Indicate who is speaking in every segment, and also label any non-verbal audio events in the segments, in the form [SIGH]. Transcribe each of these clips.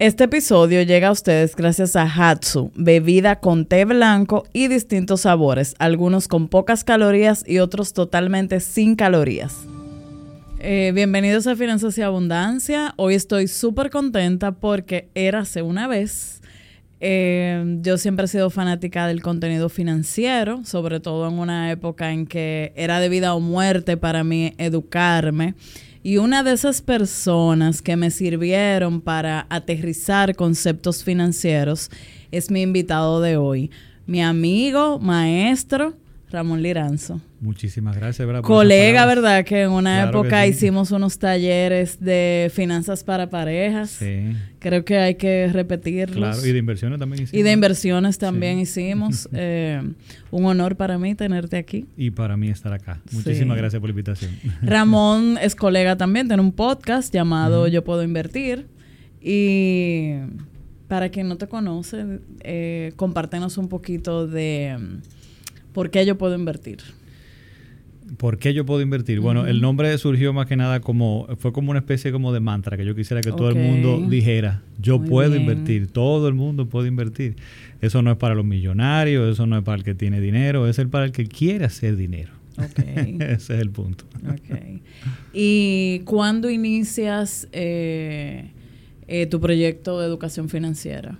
Speaker 1: Este episodio llega a ustedes gracias a Hatsu, bebida con té blanco y distintos sabores, algunos con pocas calorías y otros totalmente sin calorías. Eh, bienvenidos a Finanzas y Abundancia. Hoy estoy súper contenta porque érase una vez. Eh, yo siempre he sido fanática del contenido financiero, sobre todo en una época en que era de vida o muerte para mí educarme. Y una de esas personas que me sirvieron para aterrizar conceptos financieros es mi invitado de hoy, mi amigo, maestro, Ramón Liranzo.
Speaker 2: Muchísimas gracias, ¿verdad?
Speaker 1: Colega, ¿verdad? Que en una época hicimos unos talleres de finanzas para parejas. Sí. Creo que hay que repetirlos.
Speaker 2: Claro, y de inversiones también hicimos.
Speaker 1: Y de inversiones también hicimos. [LAUGHS] Eh, un honor para mí tenerte aquí.
Speaker 2: Y para mí estar acá. Muchísimas gracias por la invitación. [LAUGHS]
Speaker 1: Ramón es colega también, tiene un podcast llamado Yo Puedo Invertir. Y para quien no te conoce, eh, compártenos un poquito de por qué yo puedo invertir.
Speaker 2: ¿Por qué yo puedo invertir? Bueno, el nombre surgió más que nada como, fue como una especie como de mantra que yo quisiera que todo el mundo dijera, yo puedo invertir, todo el mundo puede invertir. Eso no es para los millonarios, eso no es para el que tiene dinero, es el para el que quiere hacer dinero. [LAUGHS] Ese es el punto.
Speaker 1: ¿Y cuándo inicias eh, eh, tu proyecto de educación financiera?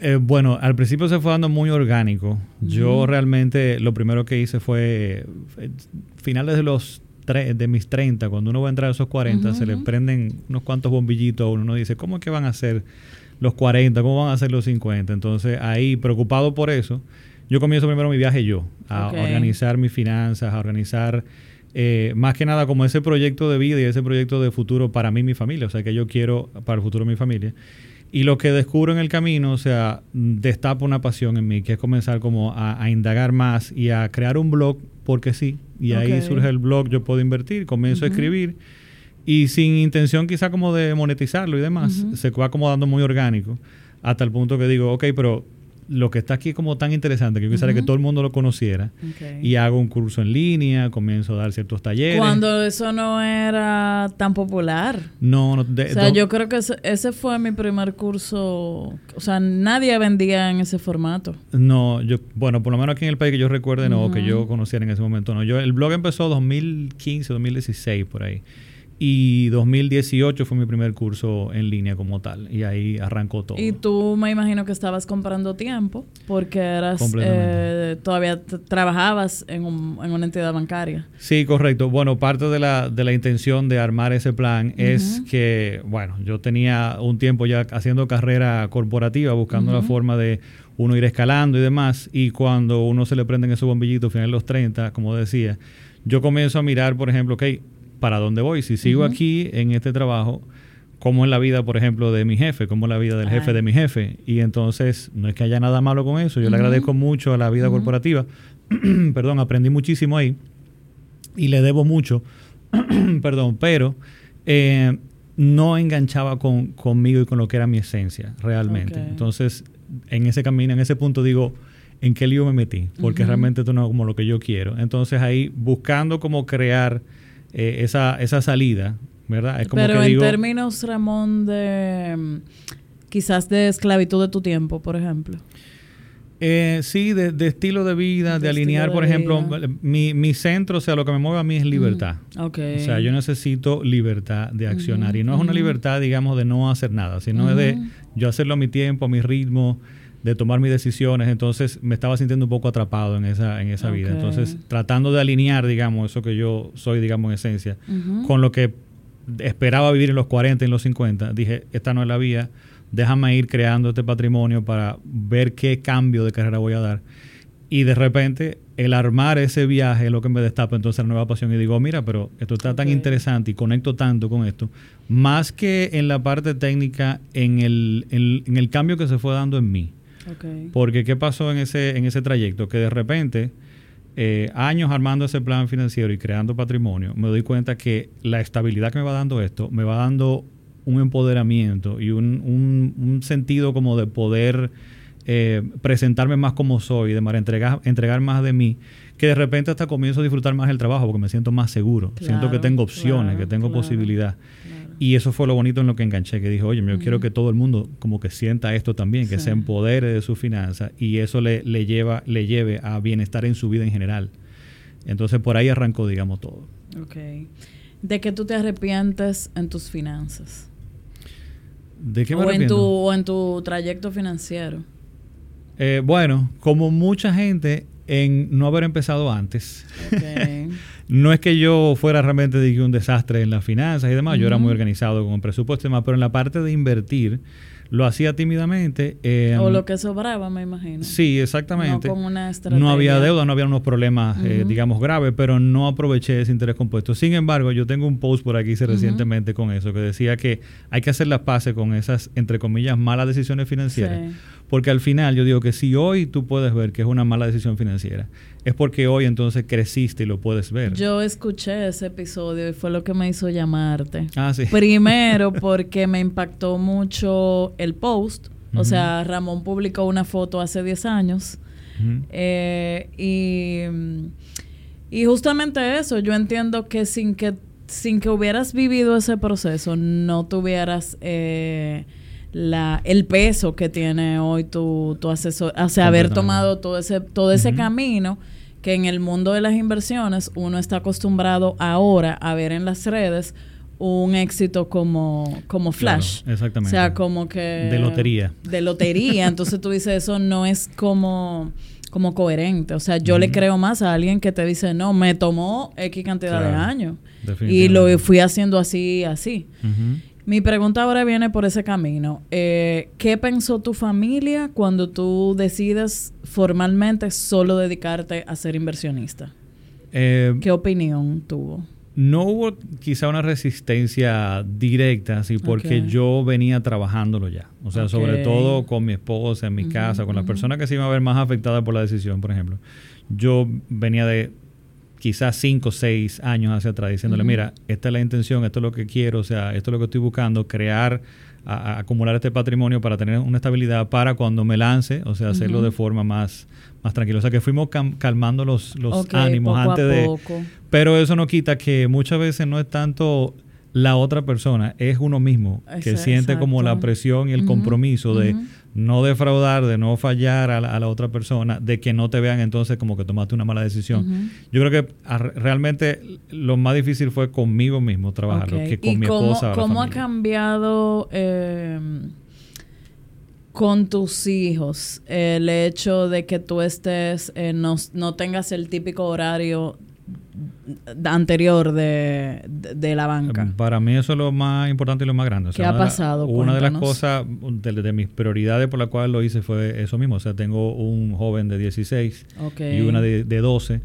Speaker 2: Eh, bueno, al principio se fue dando muy orgánico. Yo realmente lo primero que hice fue eh, finales de los de mis 30, cuando uno va a entrar a esos 40, se le prenden unos cuantos bombillitos a uno. Uno dice, ¿cómo es que van a ser los 40? ¿Cómo van a ser los 50? Entonces ahí, preocupado por eso, yo comienzo primero mi viaje yo, a organizar mis finanzas, a organizar eh, más que nada como ese proyecto de vida y ese proyecto de futuro para mí y mi familia, o sea, que yo quiero para el futuro de mi familia. Y lo que descubro en el camino, o sea, destapa una pasión en mí, que es comenzar como a, indagar más y a crear un blog, porque sí. Y ahí surge el blog, yo puedo invertir, comienzo a escribir. Y sin intención quizá como de monetizarlo y demás, se va como dando muy orgánico, hasta el punto que digo, ok, pero lo que está aquí como tan interesante que yo quisiera que todo el mundo lo conociera y hago un curso en línea, comienzo a dar ciertos talleres.
Speaker 1: Cuando eso no era tan popular.
Speaker 2: No, no.
Speaker 1: o sea, yo creo que ese, fue mi primer curso. O sea, nadie vendía en ese formato.
Speaker 2: No, yo, bueno, por lo menos aquí en el país que yo recuerde, no, que yo conociera en ese momento, no. Yo, el blog empezó 2015, 2016, por ahí. Y 2018 fue mi primer curso en línea como tal. Y ahí arrancó todo.
Speaker 1: Y tú me imagino que estabas comprando tiempo porque eras eh, todavía trabajabas en, un, en, una entidad bancaria.
Speaker 2: Sí, correcto. Bueno, parte de la, de la intención de armar ese plan es que, bueno, yo tenía un tiempo ya haciendo carrera corporativa, buscando la forma de uno ir escalando y demás. Y cuando uno se le prenden esos bombillitos, final de los 30, como decía, yo comienzo a mirar, por ejemplo, ok, para dónde voy. Si sigo aquí en este trabajo, cómo es la vida, por ejemplo, de mi jefe, cómo es la vida del jefe de mi jefe. Y entonces, no es que haya nada malo con eso. Yo le agradezco mucho a la vida corporativa. [CLEARS THROAT] Perdón, aprendí muchísimo ahí. Y le debo mucho. [CLEARS THROAT] Perdón, pero eh, no enganchaba con, conmigo y con lo que era mi esencia, realmente. Entonces, en ese camino, en ese punto digo, ¿en qué lío me metí? Porque realmente esto no es como lo que yo quiero. Entonces ahí, buscando cómo crear eh, esa, esa salida, ¿verdad?
Speaker 1: Es como Pero en términos, Ramón, de mm, quizás de esclavitud de tu tiempo, por ejemplo.
Speaker 2: Eh, sí, de, estilo de vida, de, alinear, por ejemplo, mi, mi, centro, o sea, lo que me mueve a mí es libertad. O sea, yo necesito libertad de accionar. y no es una libertad, digamos, de no hacer nada, sino es de yo hacerlo a mi tiempo, a mi ritmo, de tomar mis decisiones, entonces me estaba sintiendo un poco atrapado en esa, en esa vida. Entonces, tratando de alinear, digamos, eso que yo soy, digamos, en esencia, con lo que esperaba vivir en los 40 y en los 50, dije, esta no es la vía, déjame ir creando este patrimonio para ver qué cambio de carrera voy a dar. Y de repente, el armar ese viaje es lo que me destapa entonces la nueva pasión y digo, mira, pero esto está tan interesante y conecto tanto con esto, más que en la parte técnica, en el, en el cambio que se fue dando en mí. Porque ¿qué pasó en ese, en ese trayecto? Que de repente, eh, años armando ese plan financiero y creando patrimonio, me doy cuenta que la estabilidad que me va dando esto, me va dando un empoderamiento y un, un, sentido como de poder eh, presentarme más como soy, de manera entregar, entregar más de mí, que de repente hasta comienzo a disfrutar más el trabajo porque me siento más seguro, siento que tengo opciones, que tengo posibilidad. Y eso fue lo bonito en lo que enganché, que dijo, oye, yo quiero que todo el mundo como que sienta esto también, que se empodere de su finanzas y eso le, le, lleva, le lleve a bienestar en su vida en general. Entonces por ahí arrancó, digamos, todo.
Speaker 1: Ok. ¿De qué tú te arrepientes en tus finanzas?
Speaker 2: ¿De qué me
Speaker 1: o en tu O en tu trayecto financiero.
Speaker 2: Eh, bueno, como mucha gente en no haber empezado antes. [LAUGHS] no es que yo fuera realmente un desastre en las finanzas y demás, yo era muy organizado con el presupuesto y demás, pero en la parte de invertir, lo hacía tímidamente.
Speaker 1: Eh, o lo que sobraba, me imagino.
Speaker 2: Sí, exactamente. No había deuda, no había unos problemas, eh, digamos, graves, pero no aproveché ese interés compuesto. Sin embargo, yo tengo un post por aquí hice recientemente con eso, que decía que hay que hacer las paces con esas, entre comillas, malas decisiones financieras. Porque al final yo digo que si hoy tú puedes ver que es una mala decisión financiera, es porque hoy entonces creciste y lo puedes ver.
Speaker 1: Yo escuché ese episodio y fue lo que me hizo llamarte.
Speaker 2: Ah, sí.
Speaker 1: Primero [LAUGHS] porque me impactó mucho el post. O sea, Ramón publicó una foto hace 10 años. Eh, y, y justamente eso, yo entiendo que sin que, sin que hubieras vivido ese proceso, no tuvieras... Eh, la, el peso que tiene hoy tu, tu asesor, o sea, haber tomado todo ese, todo ese camino que en el mundo de las inversiones uno está acostumbrado ahora a ver en las redes un éxito como, como flash.
Speaker 2: exactamente.
Speaker 1: O sea, como que...
Speaker 2: De lotería.
Speaker 1: De lotería. [LAUGHS] Entonces tú dices, eso no es como, como coherente. O sea, yo le creo más a alguien que te dice, no, me tomó X cantidad de años. Y lo fui haciendo así, así. Mi pregunta ahora viene por ese camino. Eh, ¿Qué pensó tu familia cuando tú decides formalmente solo dedicarte a ser inversionista? Eh, ¿Qué opinión tuvo?
Speaker 2: No hubo quizá una resistencia directa, sí, porque yo venía trabajándolo ya. O sea, sobre todo con mi esposa, en mi casa, con las personas que se iban a ver más afectadas por la decisión, por ejemplo. Yo venía de quizás cinco o seis años hacia atrás, diciéndole, mira, esta es la intención, esto es lo que quiero, o sea, esto es lo que estoy buscando, crear, acumular este patrimonio para tener una estabilidad para cuando me lance, o sea, hacerlo de forma más, más tranquila. O sea, que fuimos calmando los, los ánimos antes de... Pero eso no quita que muchas veces no es tanto la otra persona, es uno mismo que siente como la presión y el compromiso de no defraudar, de no fallar a la, otra persona, de que no te vean entonces como que tomaste una mala decisión. Yo creo que realmente lo más difícil fue conmigo mismo trabajarlo, que con mi
Speaker 1: cómo,
Speaker 2: esposa.
Speaker 1: ¿Cómo ha cambiado eh, con tus hijos el hecho de que tú estés, eh, no, no tengas el típico horario anterior de, la banca.
Speaker 2: Para mí eso es lo más importante y lo más grande.
Speaker 1: ¿Qué ha pasado?
Speaker 2: una de las cosas, de, mis prioridades por la cual lo hice fue eso mismo. O sea, tengo un joven de 16 y una de, 12.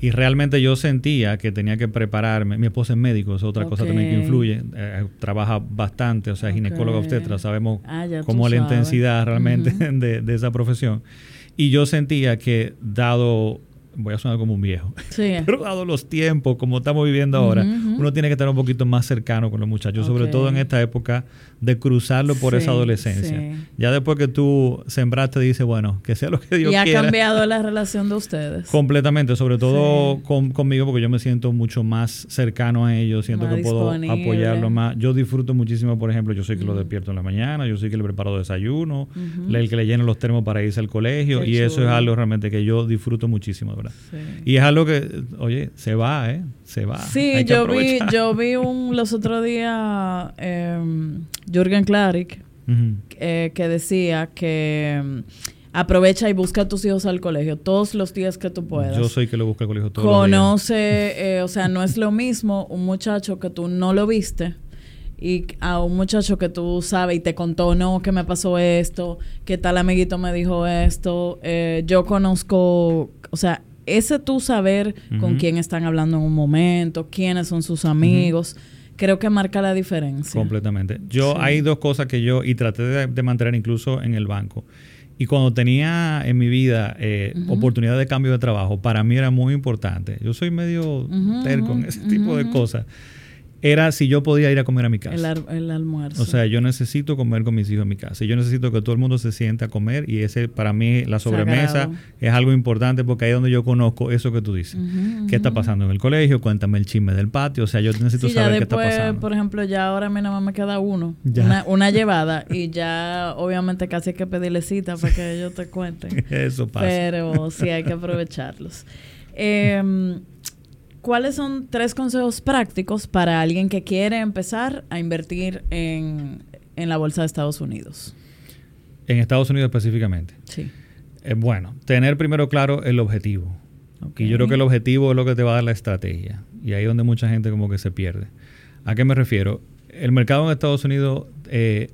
Speaker 2: Y realmente yo sentía que tenía que prepararme. Mi esposa es médico, es otra cosa también que influye. Eh, trabaja bastante, o sea, ginecóloga obstetra. Sabemos ah, cómo la intensidad realmente [LAUGHS] de, de esa profesión. Y yo sentía que dado voy a sonar como un viejo, sí. [LAUGHS] pero dado los tiempos, como estamos viviendo ahora, uno tiene que estar un poquito más cercano con los muchachos, sobre todo en esta época de cruzarlo por esa adolescencia. Ya después que tú sembraste, dice, bueno, que sea lo que Dios quiera.
Speaker 1: Y ha cambiado la relación de ustedes.
Speaker 2: Completamente, sobre todo conmigo, porque yo me siento mucho más cercano a ellos, siento que puedo apoyarlo más. Yo disfruto muchísimo, por ejemplo, yo soy que lo despierto en la mañana, yo soy que le preparo desayuno, el que le lleno los termos para irse al colegio, y eso es algo realmente que yo disfruto muchísimo, Y es algo que, oye, se va, ¿eh? Se va.
Speaker 1: Sí, yo vi, yo vi un, los otros días, eh, Jürgen Klarik, eh, que decía que em, aprovecha y busca a tus hijos al colegio todos los días que tú puedas.
Speaker 2: Yo soy que lo busca al colegio todos
Speaker 1: Conoce, los días. Eh, o sea, no es lo mismo un muchacho que tú no lo viste y a un muchacho que tú sabes y te contó, no, que me pasó esto, que tal amiguito me dijo esto. Eh, yo conozco, o sea, ese tú saber con quién están hablando en un momento, quiénes son sus amigos, creo que marca la diferencia.
Speaker 2: Completamente. Yo hay dos cosas que yo, y traté de, mantener incluso en el banco. Y cuando tenía en mi vida eh, oportunidad de cambio de trabajo, para mí era muy importante. Yo soy medio terco en ese tipo de cosas. Era si yo podía ir a comer a mi casa.
Speaker 1: El, almuerzo.
Speaker 2: O sea, yo necesito comer con mis hijos en mi casa. Yo necesito que todo el mundo se sienta a comer y ese para mí la sobremesa es algo importante porque ahí es donde yo conozco eso que tú dices. ¿Qué está pasando en el colegio? Cuéntame el chisme del patio. O sea, yo necesito saber qué está pasando.
Speaker 1: Por ejemplo, ya ahora a mí nada más me queda uno. Una, una, [LAUGHS] llevada y ya obviamente casi hay que pedirle cita para que ellos te cuenten. [LAUGHS]
Speaker 2: eso pasa.
Speaker 1: Pero sí hay que aprovecharlos. Eh, ¿Cuáles son tres consejos prácticos para alguien que quiere empezar a invertir en, la bolsa de Estados Unidos?
Speaker 2: En Estados Unidos específicamente.
Speaker 1: Sí.
Speaker 2: Eh, bueno, tener primero claro el objetivo. Y yo creo que el objetivo es lo que te va a dar la estrategia. Y ahí es donde mucha gente como que se pierde. ¿A qué me refiero? El mercado en Estados Unidos eh,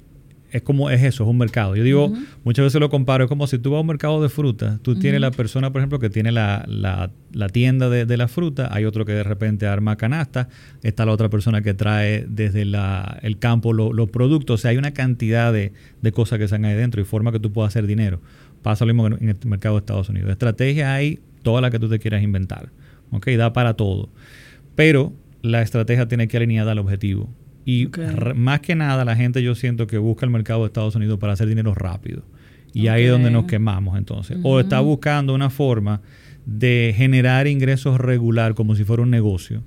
Speaker 2: es como es eso, es un mercado. Yo digo, muchas veces lo comparo, es como si tú vas a un mercado de frutas, tú tienes la persona, por ejemplo, que tiene la, la, tienda de, la fruta, hay otro que de repente arma canasta, está la otra persona que trae desde la, el campo los productos, o sea, hay una cantidad de, cosas que están ahí dentro y forma que tú puedas hacer dinero. Pasa lo mismo en el mercado de Estados Unidos. Estrategia hay toda la que tú te quieras inventar, ¿ok? Da para todo. Pero la estrategia tiene que alinear al objetivo. Y más que nada la gente yo siento que busca el mercado de Estados Unidos para hacer dinero rápido. Y ahí es donde nos quemamos entonces. O está buscando una forma de generar ingresos regular como si fuera un negocio.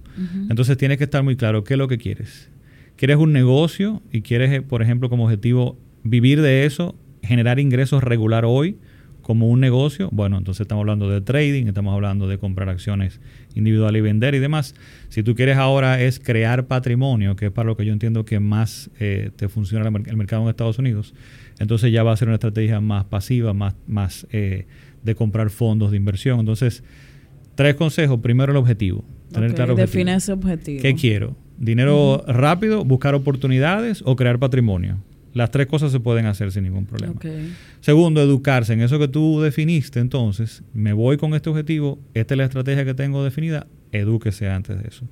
Speaker 2: Entonces tienes que estar muy claro qué es lo que quieres. ¿Quieres un negocio y quieres, eh, por ejemplo, como objetivo vivir de eso, generar ingresos regular hoy? Como un negocio, bueno, entonces estamos hablando de trading, estamos hablando de comprar acciones individuales y vender y demás. Si tú quieres ahora es crear patrimonio, que es para lo que yo entiendo que más eh, te funciona el mercado en Estados Unidos, entonces ya va a ser una estrategia más pasiva, más, más eh, de comprar fondos de inversión. Entonces, tres consejos. Primero el objetivo.
Speaker 1: Tener claro Define ese objetivo.
Speaker 2: ¿Qué quiero? ¿Dinero rápido, buscar oportunidades o crear patrimonio? Las tres cosas se pueden hacer sin ningún problema. Segundo, educarse en eso que tú definiste. Entonces, me voy con este objetivo, esta es la estrategia que tengo definida, edúquese antes de eso.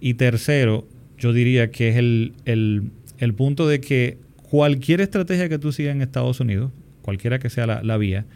Speaker 2: Y tercero, yo diría que es el, el, punto de que cualquier estrategia que tú sigas en Estados Unidos, cualquiera que sea la, vía,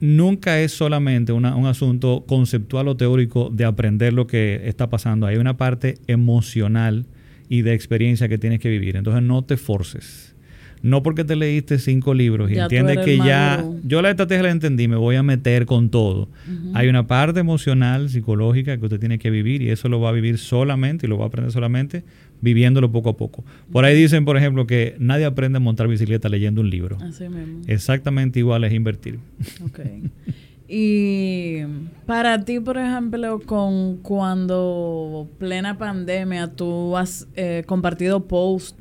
Speaker 2: nunca es solamente un asunto conceptual o teórico de aprender lo que está pasando. Hay una parte emocional y de experiencia que tienes que vivir. Entonces no te forces. No porque te leíste cinco libros y entiendes que ya yo la estrategia la entendí, me voy a meter con todo. Hay una parte emocional, psicológica que usted tiene que vivir y eso lo va a vivir solamente y lo va a aprender solamente viviéndolo poco a poco. Por ahí dicen, por ejemplo, que nadie aprende a montar bicicleta leyendo un libro.
Speaker 1: Así mismo.
Speaker 2: Exactamente igual es invertir.
Speaker 1: Okay. [LAUGHS] Y para ti, por ejemplo, con cuando plena pandemia tú has eh, compartido posts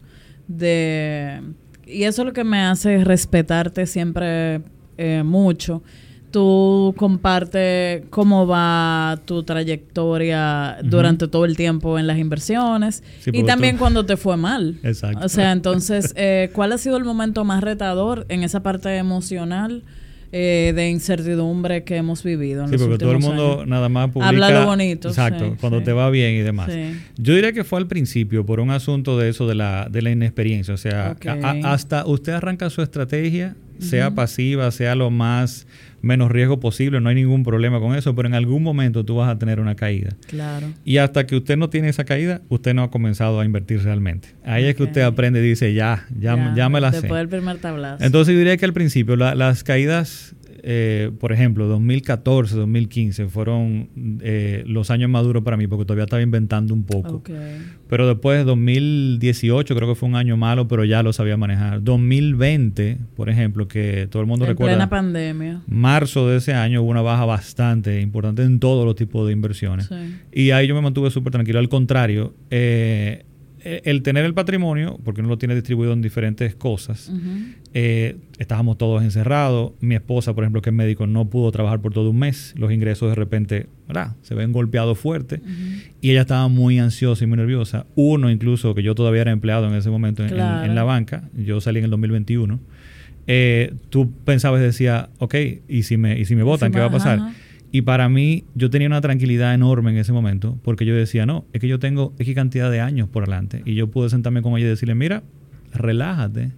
Speaker 1: de... Y eso es lo que me hace respetarte siempre eh, mucho. Tú compartes cómo va tu trayectoria durante todo el tiempo en las inversiones y también cuando te fue mal.
Speaker 2: Exacto.
Speaker 1: O sea, entonces, eh, ¿cuál ha sido el momento más retador en esa parte emocional? Eh, de incertidumbre que hemos vivido. En
Speaker 2: sí, porque todo el mundo nada más publica.
Speaker 1: Habla lo bonito.
Speaker 2: Exacto, cuando te va bien y demás. Yo diría que fue al principio por un asunto de eso de la, de la inexperiencia. O sea, hasta usted arranca su estrategia, sea pasiva, sea lo más menos riesgo posible, no hay ningún problema con eso, pero en algún momento tú vas a tener una caída.
Speaker 1: Claro.
Speaker 2: Y hasta que usted no tiene esa caída, usted no ha comenzado a invertir realmente. Ahí es que usted aprende y dice, ya, ya, ya, me la sé.
Speaker 1: Después del primer tablazo.
Speaker 2: Entonces diría que al principio las caídas eh, por ejemplo, 2014, 2015 fueron eh, los años más duros para mí porque todavía estaba inventando un poco. Pero después, 2018 creo que fue un año malo, pero ya lo sabía manejar. 2020, por ejemplo, que todo el mundo
Speaker 1: en
Speaker 2: recuerda.
Speaker 1: plena pandemia.
Speaker 2: Marzo de ese año hubo una baja bastante importante en todos los tipos de inversiones. Y ahí yo me mantuve súper tranquilo. Al contrario, eh, el tener el patrimonio, porque uno lo tiene distribuido en diferentes cosas, eh, estábamos todos encerrados. Mi esposa, por ejemplo, que es médico, no pudo trabajar por todo un mes. Los ingresos de repente ¿verdad? se ven golpeados fuerte. Y ella estaba muy ansiosa y muy nerviosa. Uno, incluso, que yo todavía era empleado en ese momento en, la banca, yo salí en el 2021. Eh, tú pensabas y decías, ok, ¿y si me, y si me votan, qué va a pasar? Y para mí, yo tenía una tranquilidad enorme en ese momento, porque yo decía, no, es que yo tengo X cantidad de años por delante. Y yo pude sentarme con ella y decirle, mira, relájate,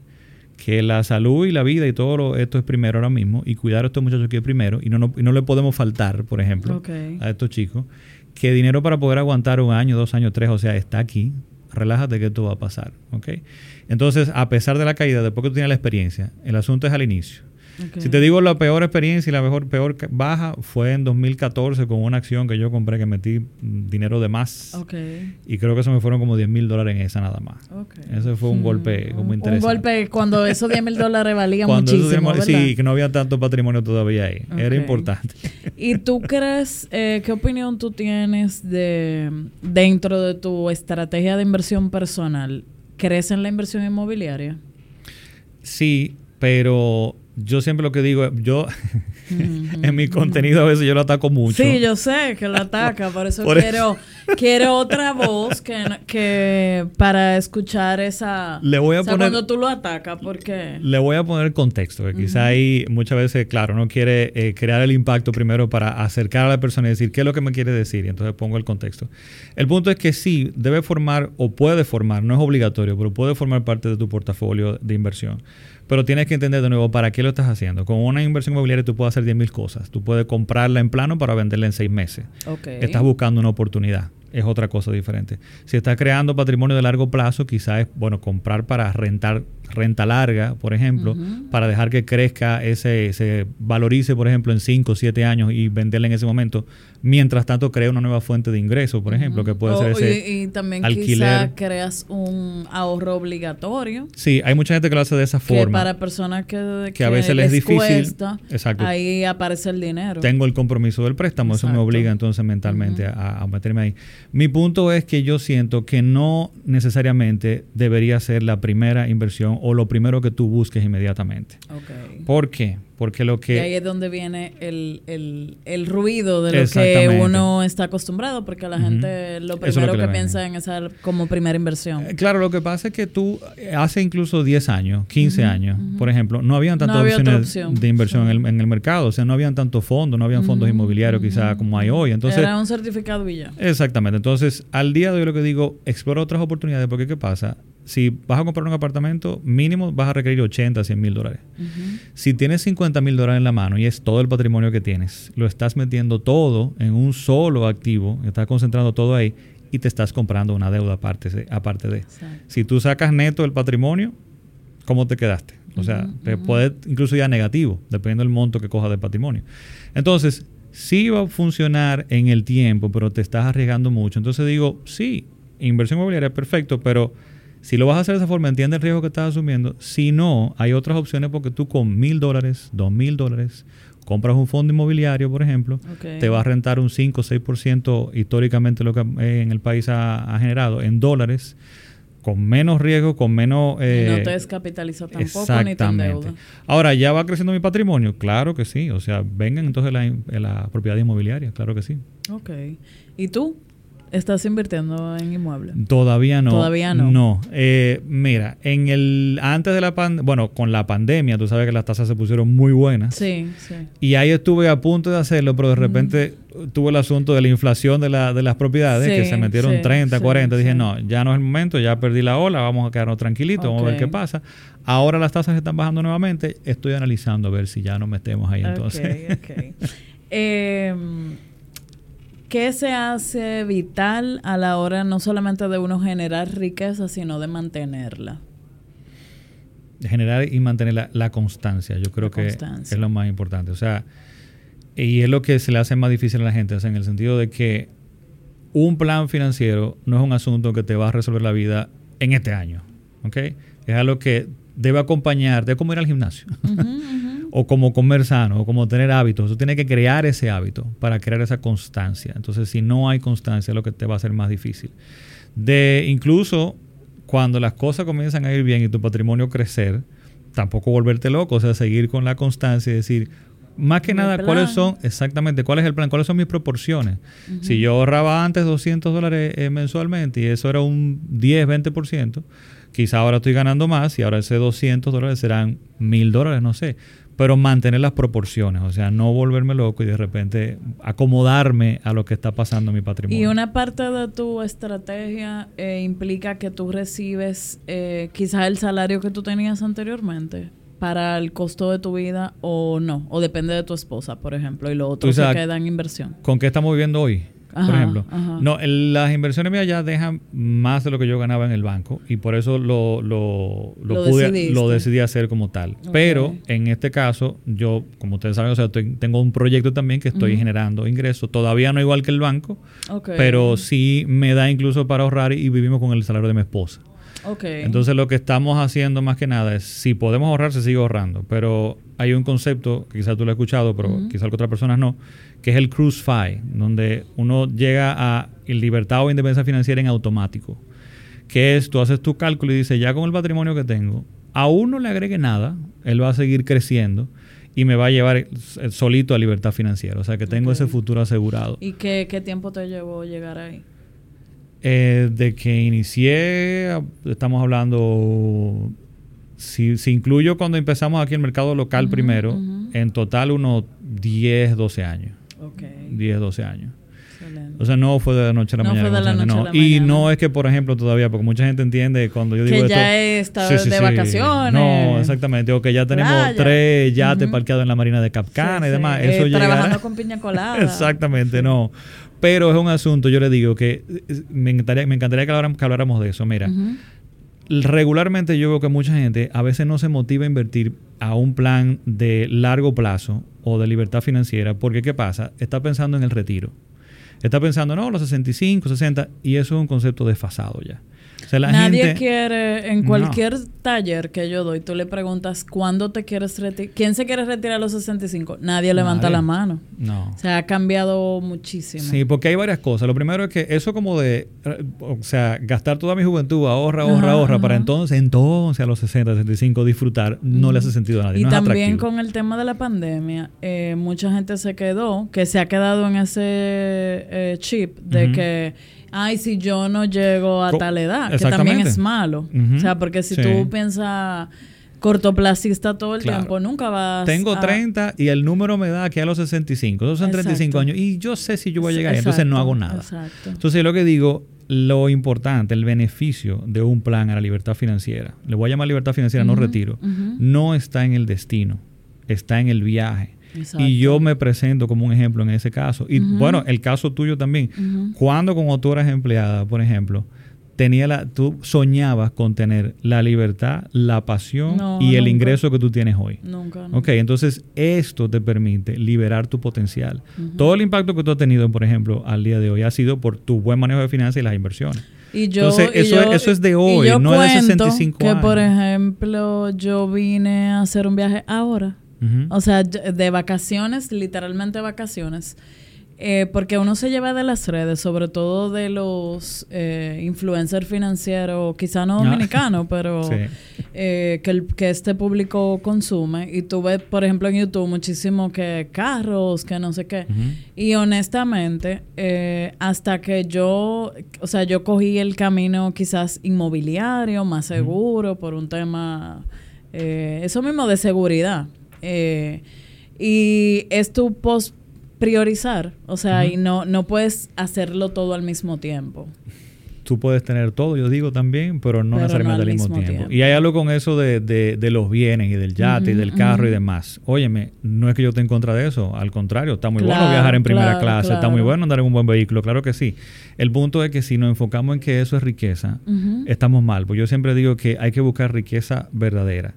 Speaker 2: que la salud y la vida y todo esto es primero ahora mismo, y cuidar a estos muchachos que es primero, y no, no, no le podemos faltar, por ejemplo, a estos chicos. que dinero para poder aguantar un año, dos años, tres, o sea, está aquí. Relájate que esto va a pasar, ¿ok? Entonces, a pesar de la caída, después que tú tienes la experiencia, el asunto es al inicio. Si te digo la peor experiencia y la mejor peor baja fue en 2014 con una acción que yo compré que metí dinero de más. Y creo que eso me fueron como 10 mil dólares en esa nada más. Ese fue un hmm. golpe como interesante.
Speaker 1: Un golpe cuando esos 10 mil dólares valían muchísimo.
Speaker 2: sí, que no había tanto patrimonio todavía ahí. Era importante.
Speaker 1: ¿Y tú crees, eh, qué opinión tú tienes de dentro de tu estrategia de inversión personal? ¿Crees en la inversión inmobiliaria?
Speaker 2: Sí, pero yo siempre lo que digo, yo [LAUGHS] en mi contenido a veces yo lo ataco mucho.
Speaker 1: Sí, yo sé que lo ataca, por eso quiero, quiero otra voz que, que para escuchar esa...
Speaker 2: Le voy a poner,
Speaker 1: cuando tú lo atacas, porque...
Speaker 2: Le voy a poner contexto, que quizá ahí muchas veces, claro, no quiere eh, crear el impacto primero para acercar a la persona y decir qué es lo que me quiere decir, y entonces pongo el contexto. El punto es que sí, debe formar o puede formar, no es obligatorio, pero puede formar parte de tu portafolio de inversión. Pero tienes que entender de nuevo para qué lo estás haciendo. Con una inversión inmobiliaria tú puedes hacer 10.000 cosas. Tú puedes comprarla en plano para venderla en seis meses. Estás buscando una oportunidad. Es otra cosa diferente. Si estás creando patrimonio de largo plazo, quizás es bueno comprar para rentar renta larga, por ejemplo, para dejar que crezca ese, se valorice, por ejemplo, en 5 o 7 años y venderla en ese momento, mientras tanto crea una nueva fuente de ingreso, por ejemplo, que puede ser ese
Speaker 1: y, y también quizás creas un ahorro obligatorio.
Speaker 2: Sí, hay mucha gente que lo hace de esa forma. Que
Speaker 1: para personas que, que, a veces les es difícil, exacto. ahí aparece el dinero.
Speaker 2: Tengo el compromiso del préstamo, eso me obliga entonces mentalmente a, a meterme ahí. Mi punto es que yo siento que no necesariamente debería ser la primera inversión o lo primero que tú busques inmediatamente. ¿Por qué? Porque lo que...
Speaker 1: Y ahí es donde viene el, ruido de lo que uno está acostumbrado, porque la gente lo primero que, piensa en esa como primera inversión.
Speaker 2: Eh, claro, lo que pasa es que tú eh, hace incluso 10 años, 15 años, por ejemplo, no habían tantas opciones de inversión en, el, mercado, o sea, no habían tantos fondos, no habían fondos inmobiliarios quizá como hay hoy. Entonces,
Speaker 1: Era un certificado y ya.
Speaker 2: Exactamente. Entonces, al día de hoy lo que digo, explora otras oportunidades, porque ¿qué pasa? Si vas a comprar un apartamento, mínimo vas a requerir 80, 100 mil dólares. Si tienes 50 mil dólares en la mano y es todo el patrimonio que tienes, lo estás metiendo todo en un solo activo, estás concentrando todo ahí y te estás comprando una deuda aparte, aparte de. Si tú sacas neto el patrimonio, ¿cómo te quedaste? O sea, te puede incluso ya negativo, dependiendo del monto que cojas de patrimonio. Entonces, sí va a funcionar en el tiempo, pero te estás arriesgando mucho. Entonces digo, sí, inversión inmobiliaria es perfecto, pero si lo vas a hacer de esa forma, entiende el riesgo que estás asumiendo. Si no, hay otras opciones porque tú con mil dólares, dos mil dólares, compras un fondo inmobiliario, por ejemplo, te va a rentar un 5 o 6% históricamente lo que eh, en el país ha, generado en dólares con menos riesgo, con menos...
Speaker 1: Eh, no te descapitaliza tampoco ni te deuda.
Speaker 2: Ahora, ¿ya va creciendo mi patrimonio? Claro que sí. O sea, vengan entonces la, la propiedad inmobiliaria, claro que sí.
Speaker 1: Ok. ¿Y tú? ¿Estás invirtiendo en inmuebles?
Speaker 2: Todavía no.
Speaker 1: Todavía no.
Speaker 2: No. Eh, mira, en el antes de la pandemia, bueno, con la pandemia, tú sabes que las tasas se pusieron muy buenas.
Speaker 1: Sí, sí.
Speaker 2: Y ahí estuve a punto de hacerlo, pero de repente tuve el asunto de la inflación de, la, de las propiedades, que se metieron 30, 40. Dije, no, ya no es el momento, ya perdí la ola, vamos a quedarnos tranquilitos, vamos a ver qué pasa. Ahora las tasas están bajando nuevamente, estoy analizando a ver si ya no metemos ahí entonces.
Speaker 1: Ok, [LAUGHS] eh, ¿Qué se hace vital a la hora no solamente de uno generar riqueza, sino de mantenerla?
Speaker 2: De generar y mantener la, constancia, yo creo que es lo más importante. O sea, y es lo que se le hace más difícil a la gente, o sea, en el sentido de que un plan financiero no es un asunto que te va a resolver la vida en este año, ¿ok? Es algo que debe acompañar, de cómo ir al gimnasio o como comer sano, o como tener hábitos. Tú tienes que crear ese hábito para crear esa constancia. Entonces, si no hay constancia, es lo que te va a hacer más difícil. De incluso cuando las cosas comienzan a ir bien y tu patrimonio crecer, tampoco volverte loco, o sea, seguir con la constancia y decir, más que nada, cuáles son, exactamente, cuál es el plan, cuáles son mis proporciones. Si yo ahorraba antes 200 dólares eh, mensualmente y eso era un 10, 20%, quizá ahora estoy ganando más y ahora ese 200 dólares serán 1000 dólares, no sé pero mantener las proporciones, o sea, no volverme loco y de repente acomodarme a lo que está pasando en mi patrimonio.
Speaker 1: Y una parte de tu estrategia eh, implica que tú recibes eh, quizás el salario que tú tenías anteriormente para el costo de tu vida o no, o depende de tu esposa, por ejemplo, y lo otro se queda en inversión.
Speaker 2: ¿Con qué estamos viviendo hoy? Por ejemplo. No, las inversiones mías ya dejan más de lo que yo ganaba en el banco y por eso lo, lo, lo, pude, lo decidí hacer como tal. Pero en este caso, yo, como ustedes saben, o sea, tengo un proyecto también que estoy generando ingresos. Todavía no igual que el banco, pero sí me da incluso para ahorrar y vivimos con el salario de mi esposa. Entonces lo que estamos haciendo más que nada es, si podemos ahorrar, se sigue ahorrando. Pero hay un concepto, que quizás tú lo has escuchado, pero quizás otras personas no, que es el cruise fi, donde uno llega a libertad o independencia financiera en automático. Que es, tú haces tu cálculo y dices, ya con el patrimonio que tengo, a uno le agregue nada, él va a seguir creciendo y me va a llevar solito a libertad financiera. O sea que tengo ese futuro asegurado.
Speaker 1: ¿Y qué, qué tiempo te llevó llegar ahí?
Speaker 2: Eh, de que inicié, estamos hablando, si, si, incluyo cuando empezamos aquí en el mercado local primero, en total unos 10, 12 años. 10, 12 años. O sea, no fue de la noche a la mañana. Fue de la noche a la y no es que, por ejemplo, todavía, porque mucha gente entiende cuando yo digo
Speaker 1: que ya he estado de vacaciones.
Speaker 2: No, exactamente. O que ya tenemos tres yates parqueados en la marina de Capcana y demás. Eso
Speaker 1: eh, trabajando con piña colada. [LAUGHS]
Speaker 2: exactamente, no. Pero es un asunto, yo le digo que eh, me encantaría, me encantaría que, habláramos, de eso. Mira, regularmente yo veo que mucha gente a veces no se motiva a invertir a un plan de largo plazo o de libertad financiera, porque ¿qué pasa? Está pensando en el retiro. Está pensando, no, los 65, 60, y eso es un concepto desfasado ya.
Speaker 1: Nadie quiere, en cualquier taller que yo doy, tú le preguntas cuándo te quieres retirar, quién se quiere retirar a los 65. Nadie, levanta la mano. No. O sea, ha cambiado muchísimo.
Speaker 2: Sí, porque hay varias cosas. Lo primero es que eso como de, o sea, gastar toda mi juventud, ahorra, ahorra, ahorra, para entonces, entonces a los 60, 65 disfrutar, no le hace sentido a nadie.
Speaker 1: Y también con el tema de la pandemia, eh, mucha gente se quedó, que se ha quedado en ese eh, chip de que ay, si yo no llego a tal edad, que también es malo. O sea, porque si tú piensas cortoplacista todo el tiempo, nunca vas
Speaker 2: Tengo 30 y el número me da que a los 65. Esos son 35 años y yo sé si yo voy a llegar, entonces no hago nada. Exacto. Entonces, lo que digo, lo importante, el beneficio de un plan a la libertad financiera, le voy a llamar libertad financiera, no retiro, no está en el destino, está en el viaje y yo me presento como un ejemplo en ese caso. Y bueno, el caso tuyo también. Cuando como tú eras empleada, por ejemplo, tenía la, tú soñabas con tener la libertad, la pasión y el ingreso que tú tienes hoy.
Speaker 1: Nunca.
Speaker 2: Ok, entonces esto te permite liberar tu potencial. Todo el impacto que tú has tenido, por ejemplo, al día de hoy ha sido por tu buen manejo de finanzas y las inversiones.
Speaker 1: Y yo, entonces,
Speaker 2: eso, eso es de hoy, no es de 65
Speaker 1: que, por ejemplo, yo vine a hacer un viaje ahora o sea, de vacaciones, literalmente vacaciones. Eh, porque uno se lleva de las redes, sobre todo de los eh, influencers financieros, quizá no ah. dominicanos, [LAUGHS] pero eh, que, que este público consume. Y tú ves, por ejemplo, en YouTube muchísimo que carros, que no sé qué. Y honestamente, hasta que yo, o sea, yo cogí el camino quizás inmobiliario, más seguro, por un tema, eso mismo de seguridad. Eh, y es tu post priorizar, o sea, y no, no puedes hacerlo todo al mismo tiempo.
Speaker 2: Tú puedes tener todo, yo digo también, pero no necesariamente al mismo, tiempo. Y hay algo con eso de, de, los bienes y del yate y del carro y demás. Óyeme, no es que yo esté en contra de eso, al contrario, está muy bueno viajar en primera clase, está muy bueno andar en un buen vehículo, claro que sí. El punto es que si nos enfocamos en que eso es riqueza, estamos mal, pues yo siempre digo que hay que buscar riqueza verdadera.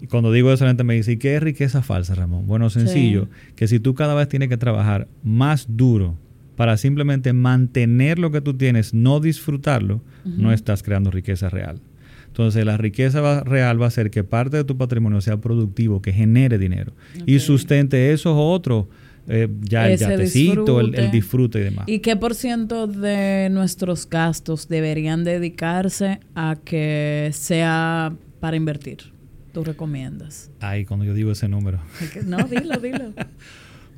Speaker 2: Y cuando digo eso, la gente me dice, ¿y qué es riqueza falsa, Ramón? Bueno, sencillo, que si tú cada vez tienes que trabajar más duro para simplemente mantener lo que tú tienes, no disfrutarlo, no estás creando riqueza real. Entonces, la riqueza real va a ser que parte de tu patrimonio sea productivo, que genere dinero y sustente esos otros. Eh, ya el yatecito, el, el, disfrute y demás.
Speaker 1: ¿Y qué por ciento de nuestros gastos deberían dedicarse a que sea para invertir? Tú recomiendas?
Speaker 2: Ay, cuando yo digo ese número. [LAUGHS]
Speaker 1: No, dilo, dilo. [LAUGHS]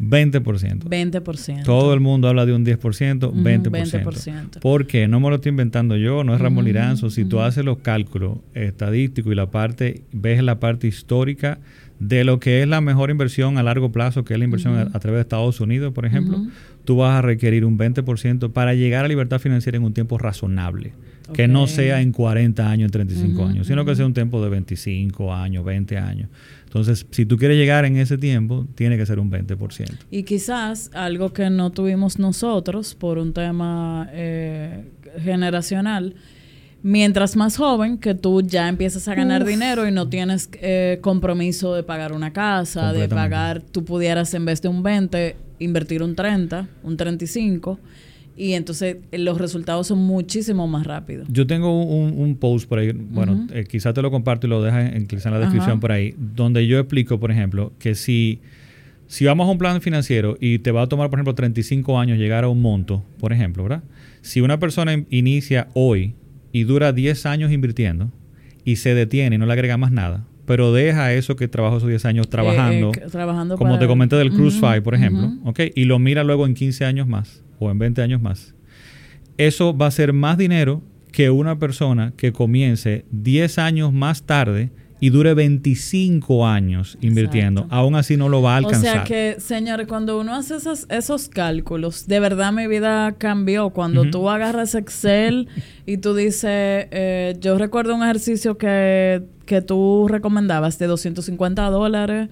Speaker 2: 20%.
Speaker 1: 20%.
Speaker 2: Todo el mundo habla de un 10%, 20%. 20%. ¿Por qué? No me lo estoy inventando yo, no es Ramón Liranzo. Si tú haces los cálculos estadísticos y la parte, ves la parte histórica de lo que es la mejor inversión a largo plazo, que es la inversión a, través de Estados Unidos, por ejemplo, tú vas a requerir un 20% para llegar a libertad financiera en un tiempo razonable. Que no sea en 40 años, en 35 años, sino que sea un tiempo de 25 años, 20 años. Entonces, si tú quieres llegar en ese tiempo, tiene que ser un 20%.
Speaker 1: Y quizás algo que no tuvimos nosotros por un tema eh, generacional, mientras más joven, que tú ya empiezas a ganar dinero y no tienes eh, compromiso de pagar una casa, de pagar, tú pudieras en vez de un 20, invertir un 30, un 35 y entonces eh, los resultados son muchísimo más rápidos.
Speaker 2: Yo tengo un, post por ahí, bueno, eh, quizás te lo comparto y lo dejas en, en la descripción por ahí, donde yo explico, por ejemplo, que si, si vamos a un plan financiero y te va a tomar, por ejemplo, 35 años llegar a un monto, por ejemplo, ¿verdad? Si una persona inicia hoy y dura 10 años invirtiendo y se detiene y no le agrega más nada, pero deja eso que trabajó esos 10 años trabajando, eh, trabajando como te comenté del Cruise Five, por ejemplo, Y lo mira luego en 15 años más o en 20 años más. Eso va a ser más dinero que una persona que comience 10 años más tarde y dure 25 años invirtiendo, aún así no lo va a alcanzar.
Speaker 1: O sea que, señores, cuando uno hace esos, esos cálculos, de verdad mi vida cambió. Cuando tú agarras Excel y tú dices, eh, yo recuerdo un ejercicio que, que tú recomendabas de 250 dólares.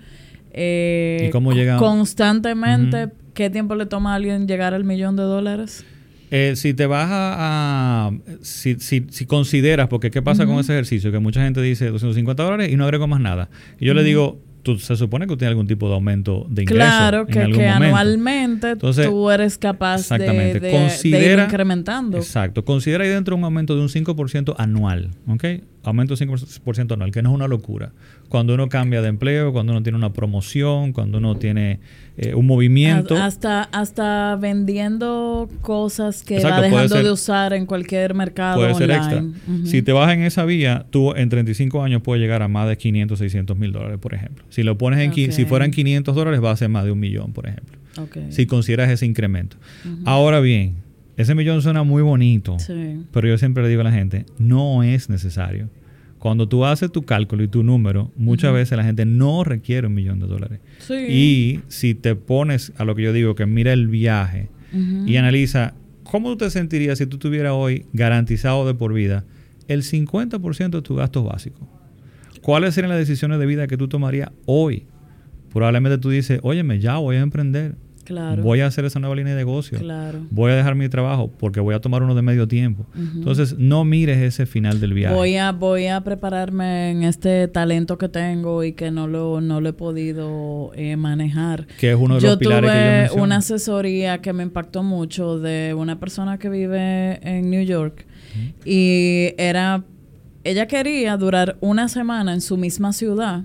Speaker 1: Eh, ¿Y cómo llega? Constantemente, ¿qué tiempo le toma a alguien llegar al millón de dólares?
Speaker 2: Eh, si te vas a... si, si, si, consideras, porque ¿qué pasa con ese ejercicio? Que mucha gente dice 250 dólares y no agrego más nada. Y yo le digo, tú, se supone que tú tienes algún tipo de aumento de ingreso.
Speaker 1: Claro, que, anualmente tú eres capaz de, de, ir incrementando.
Speaker 2: Exacto. Considera ahí dentro un aumento de un 5% anual. ¿Ok? Aumento de 5% anual, que no es una locura. Cuando uno cambia de empleo, cuando uno tiene una promoción, cuando uno tiene eh, un movimiento.
Speaker 1: Hasta, hasta vendiendo cosas que va dejando de usar en cualquier mercado puede Ser extra.
Speaker 2: Si te vas en esa vía, tú en 35 años puedes llegar a más de 500, 600 mil dólares, por ejemplo. Si lo pones en... Si fueran 500 dólares, va a ser más de un millón, por ejemplo. Si consideras ese incremento. Ahora bien, ese millón suena muy bonito, pero yo siempre le digo a la gente, no es necesario. Cuando tú haces tu cálculo y tu número, muchas veces la gente no requiere un millón de dólares. Y si te pones a lo que yo digo, que mira el viaje y analiza cómo tú te sentirías si tú tuvieras hoy garantizado de por vida el 50% de tus gastos básicos. ¿Cuáles serían las decisiones de vida que tú tomarías hoy? Probablemente tú dices, óyeme, ya voy a emprender Voy a hacer esa nueva línea de negocio. Voy a dejar mi trabajo porque voy a tomar uno de medio tiempo. Entonces, no mires ese final del viaje.
Speaker 1: Voy a, voy a prepararme en este talento que tengo y que no lo, no lo he podido eh, manejar.
Speaker 2: Que es uno de los pilares que
Speaker 1: yo tuve una asesoría que me impactó mucho de una persona que vive en New York y era ella quería durar una semana en su misma ciudad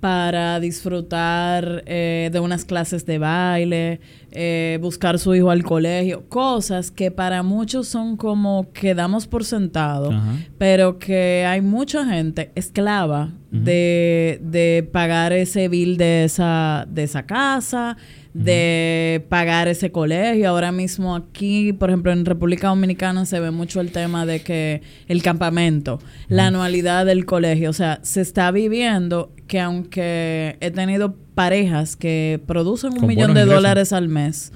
Speaker 1: para disfrutar eh, de unas clases de baile, eh, buscar su hijo al colegio, cosas que para muchos son como que damos por sentado, pero que hay mucha gente esclava de, de, pagar ese bill de esa, de esa casa, de pagar ese colegio. Ahora mismo aquí, por ejemplo, en República Dominicana se ve mucho el tema de que el campamento, la anualidad del colegio, o sea, se está viviendo que aunque he tenido parejas que producen un millón de dólares al mes,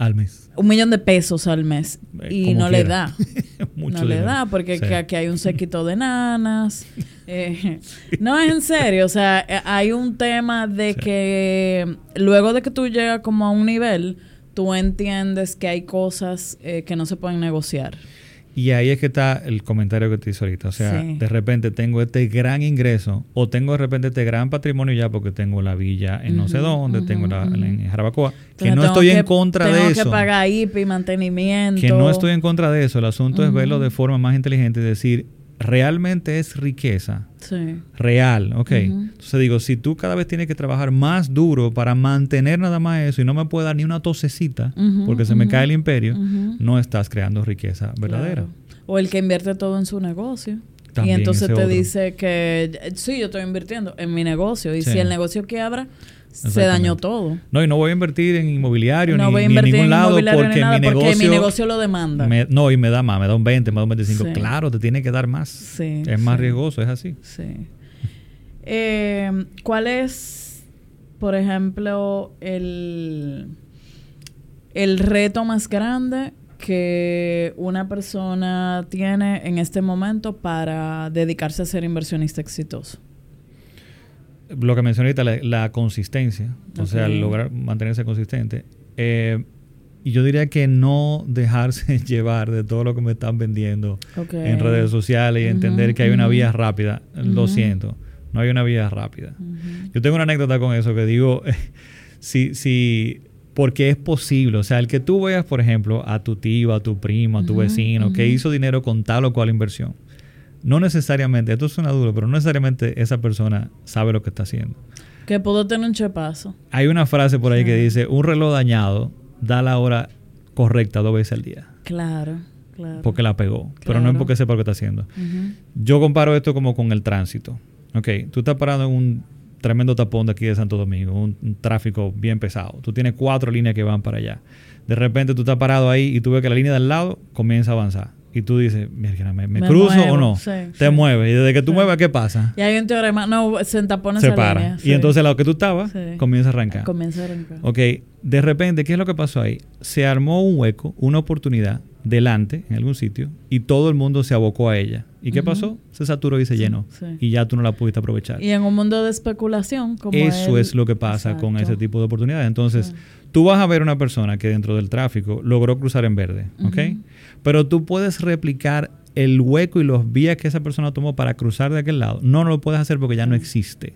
Speaker 2: al mes.
Speaker 1: Un millón de pesos al mes. Eh, y no le da. [LAUGHS] no le da porque aquí hay un séquito de nanas. [LAUGHS] Eh, no es en serio. O sea, eh, hay un tema de que luego de que tú llegas como a un nivel, tú entiendes que hay cosas que no se pueden negociar.
Speaker 2: Y ahí es que está el comentario que te hice ahorita. O sea, de repente tengo este gran ingreso o tengo de repente este gran patrimonio ya porque tengo la villa en no sé dónde, tengo la, en Jarabacoa, que no estoy en contra de eso.
Speaker 1: Tengo que pagar IP y mantenimiento.
Speaker 2: Que no estoy en contra de eso. El asunto es verlo de forma más inteligente y decir, realmente es riqueza. Sí. Real, ok. Entonces digo, si tú cada vez tienes que trabajar más duro para mantener nada más eso y no me puedes dar ni una tosecita porque se me cae el imperio, no estás creando riqueza verdadera.
Speaker 1: O el que invierte todo en su negocio. y entonces te dice que sí, yo estoy invirtiendo en mi negocio. Y si el negocio quiebra, se dañó todo.
Speaker 2: No, y no voy a invertir en inmobiliario ni, en ningún lado porque, mi, negocio,
Speaker 1: porque mi negocio lo demanda.
Speaker 2: no, y me da más, me da un 20, me da un 25. Claro, te tiene que dar más. Sí, es más riesgoso, es así.
Speaker 1: Sí. Eh, ¿Cuál es, por ejemplo, el el reto más grande que una persona tiene en este momento para dedicarse a ser inversionista exitoso?
Speaker 2: Lo que mencioné ahorita, la, consistencia, o sea, lograr mantenerse consistente. Eh, y yo diría que no dejarse [LAUGHS] llevar de todo lo que me están vendiendo en redes sociales y entender que hay una vía rápida. Lo siento, no hay una vía rápida. Yo tengo una anécdota con eso que digo, [LAUGHS] si, si, porque es posible, o sea, el que tú veas, por ejemplo, a tu tío, a tu primo, a tu vecino, que hizo dinero con tal o cual inversión, no necesariamente, esto suena duro, pero no necesariamente esa persona sabe lo que está haciendo.
Speaker 1: Que puedo tener un chepazo.
Speaker 2: Hay una frase por ahí que dice, un reloj dañado da la hora correcta dos veces al día.
Speaker 1: Claro, claro.
Speaker 2: Porque la pegó, pero no es porque sepa lo que está haciendo. Yo comparo esto como con el tránsito. Ok, tú estás parado en un tremendo tapón de aquí de Santo Domingo, un, tráfico bien pesado. Tú tienes cuatro líneas que van para allá. De repente tú estás parado ahí y tú ves que la línea del lado comienza a avanzar y tú dices, mira, ¿me, me, cruzo o no? te mueves. Y desde que tú mueves, ¿qué pasa?
Speaker 1: Y hay un teorema, no, se entapona se para.
Speaker 2: y entonces lo que tú estabas comienza a arrancar.
Speaker 1: Comienza a arrancar.
Speaker 2: Ok, de repente, ¿qué es lo que pasó ahí? Se armó un hueco, una oportunidad delante, en algún sitio, y todo el mundo se abocó a ella. ¿Y qué pasó? Se saturó y se llenó. Y ya tú no la pudiste aprovechar.
Speaker 1: Y en un mundo de especulación, como
Speaker 2: Eso es lo que pasa con ese tipo de oportunidades. Entonces, tú vas a ver una persona que dentro del tráfico logró cruzar en verde, ¿ok? Pero tú puedes replicar el hueco y los vías que esa persona tomó para cruzar de aquel lado. No, no lo puedes hacer porque ya no existe.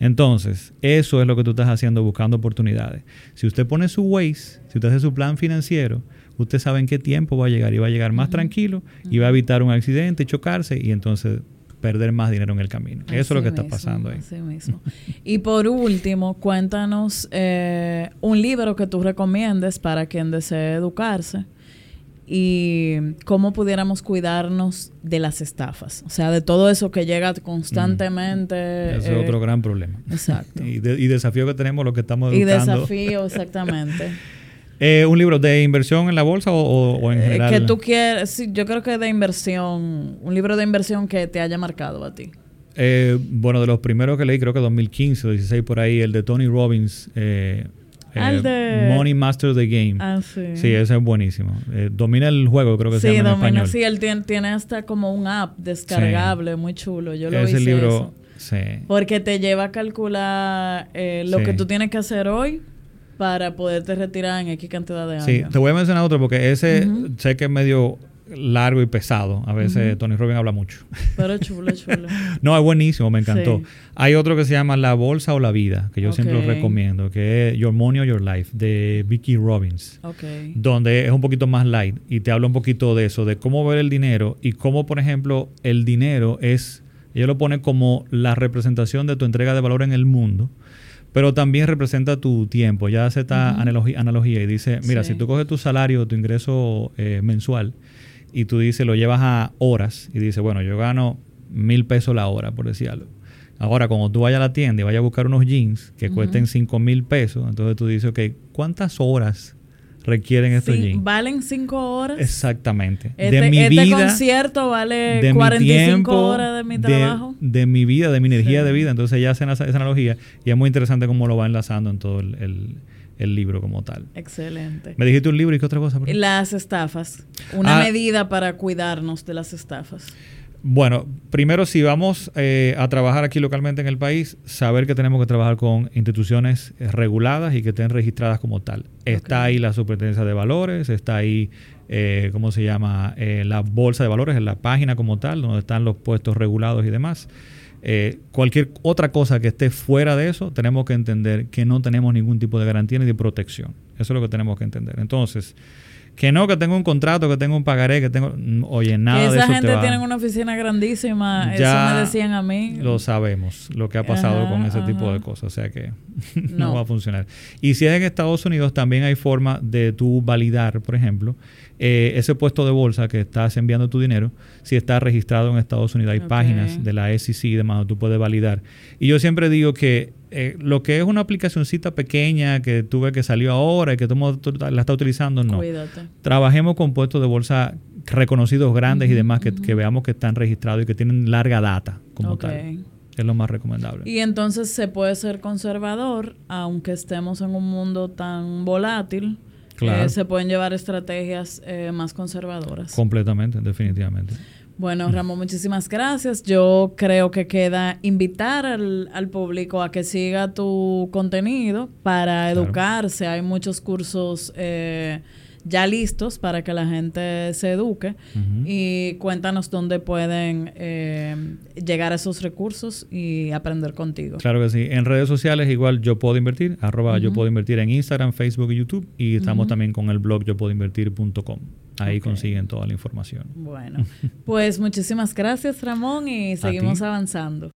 Speaker 2: Entonces, eso es lo que tú estás haciendo buscando oportunidades. Si usted pone su Waze, si usted hace su plan financiero, usted sabe en qué tiempo va a llegar y va a llegar más tranquilo y va a evitar un accidente, chocarse y entonces perder más dinero en el camino. Eso es lo que está pasando ahí.
Speaker 1: Así mismo. y por último, cuéntanos eh, un libro que tú recomiendes para quien desee educarse y cómo pudiéramos cuidarnos de las estafas. O sea, de todo eso que llega constantemente.
Speaker 2: Mm. Ese es otro eh, gran problema.
Speaker 1: Exacto. [LAUGHS]
Speaker 2: y, desafío que tenemos los que estamos
Speaker 1: educando. Y desafío, exactamente. [LAUGHS]
Speaker 2: eh, ¿Un libro de inversión en la bolsa o, en eh, general?
Speaker 1: que tú quieres, sí, yo creo que de inversión, un libro de inversión que te haya marcado a ti.
Speaker 2: Eh, bueno, de los primeros que leí, creo que 2015 o 16 por ahí, el de Tony Robbins, eh, eh, Money Master the Game.
Speaker 1: Ah, sí.
Speaker 2: Sí, ese es buenísimo. Eh, domina el juego, creo que se llama en español.
Speaker 1: Sí, él tiene, hasta como un app descargable, muy chulo. Yo lo ese
Speaker 2: hice libro, sí.
Speaker 1: Porque te lleva a calcular eh, lo que tú tienes que hacer hoy para poderte retirar en X cantidad de años.
Speaker 2: Sí, te voy a mencionar otro porque ese sé que es medio largo y pesado. A veces Tony Robbins habla mucho.
Speaker 1: Pero chulo, chulo. [LAUGHS]
Speaker 2: no, es buenísimo, me encantó. Hay otro que se llama La Bolsa o la Vida, que yo siempre lo recomiendo, que es Your Money or Your Life, de Vicky Robbins. Donde es un poquito más light y te habla un poquito de eso, de cómo ver el dinero y cómo, por ejemplo, el dinero es, ella lo pone como la representación de tu entrega de valor en el mundo pero también representa tu tiempo. Ya hace esta analogía, y dice, mira, si tú coges tu salario, tu ingreso eh, mensual, y tú dices, lo llevas a horas y dices, bueno, yo gano mil pesos la hora, por decir algo. Ahora, cuando tú vayas a la tienda y vayas a buscar unos jeans que cuesten cinco mil pesos, entonces tú dices, ok, ¿cuántas horas requieren estos jeans?
Speaker 1: ¿Valen cinco horas?
Speaker 2: Exactamente.
Speaker 1: Este, de mi este concierto vale de 45 horas de mi trabajo.
Speaker 2: De, mi vida, de mi energía de vida. Entonces ya hacen esa, analogía y es muy interesante cómo lo va enlazando en todo el el libro como tal.
Speaker 1: Excelente.
Speaker 2: Me dijiste un libro y qué otra cosa.
Speaker 1: Las estafas. Una ah. medida para cuidarnos de las estafas.
Speaker 2: Bueno, primero si vamos eh, a trabajar aquí localmente en el país, saber que tenemos que trabajar con instituciones eh, reguladas y que estén registradas como tal. Está ahí la Superintendencia de Valores, está ahí, eh, ¿cómo se llama? la Bolsa de Valores, en la página como tal, donde están los puestos regulados y demás. Eh, cualquier otra cosa que esté fuera de eso, tenemos que entender que no tenemos ningún tipo de garantía ni de protección. Eso es lo que tenemos que entender. Entonces, que no, que tengo un contrato, que tengo un pagaré, que tengo... Oye, nada de
Speaker 1: eso gente tiene una oficina grandísima, eso me decían a mí.
Speaker 2: Lo sabemos, lo que ha pasado con ese tipo de cosas, o sea que [LAUGHS] no. va a funcionar. Y si es en Estados Unidos, también hay forma de tú validar, por ejemplo, eh, ese puesto de bolsa que estás enviando tu dinero, si está registrado en Estados Unidos, hay páginas de la SEC y demás, tú puedes validar. Y yo siempre digo que eh, lo que es una aplicacioncita pequeña que tú ves que salió ahora y que todo la está utilizando, no. Trabajemos con puestos de bolsa reconocidos grandes y demás que, veamos que están registrados y que tienen larga data como tal. Es lo más recomendable.
Speaker 1: Y entonces se puede ser conservador, aunque estemos en un mundo tan volátil claro. se pueden llevar estrategias más conservadoras.
Speaker 2: Completamente, definitivamente.
Speaker 1: Bueno, Ramón, muchísimas gracias. Yo creo que queda invitar al, al público a que siga tu contenido para educarse. Hay muchos cursos eh, ya listos para que la gente se eduque y cuéntanos dónde pueden eh, llegar a esos recursos y aprender contigo.
Speaker 2: Claro que sí. En redes sociales igual yo puedo invertir, arroba yo puedo invertir en Instagram, Facebook y YouTube y estamos también con el blog yo puedo invertir.com. Ahí consiguen toda la información.
Speaker 1: Bueno, pues muchísimas gracias Ramón y seguimos avanzando.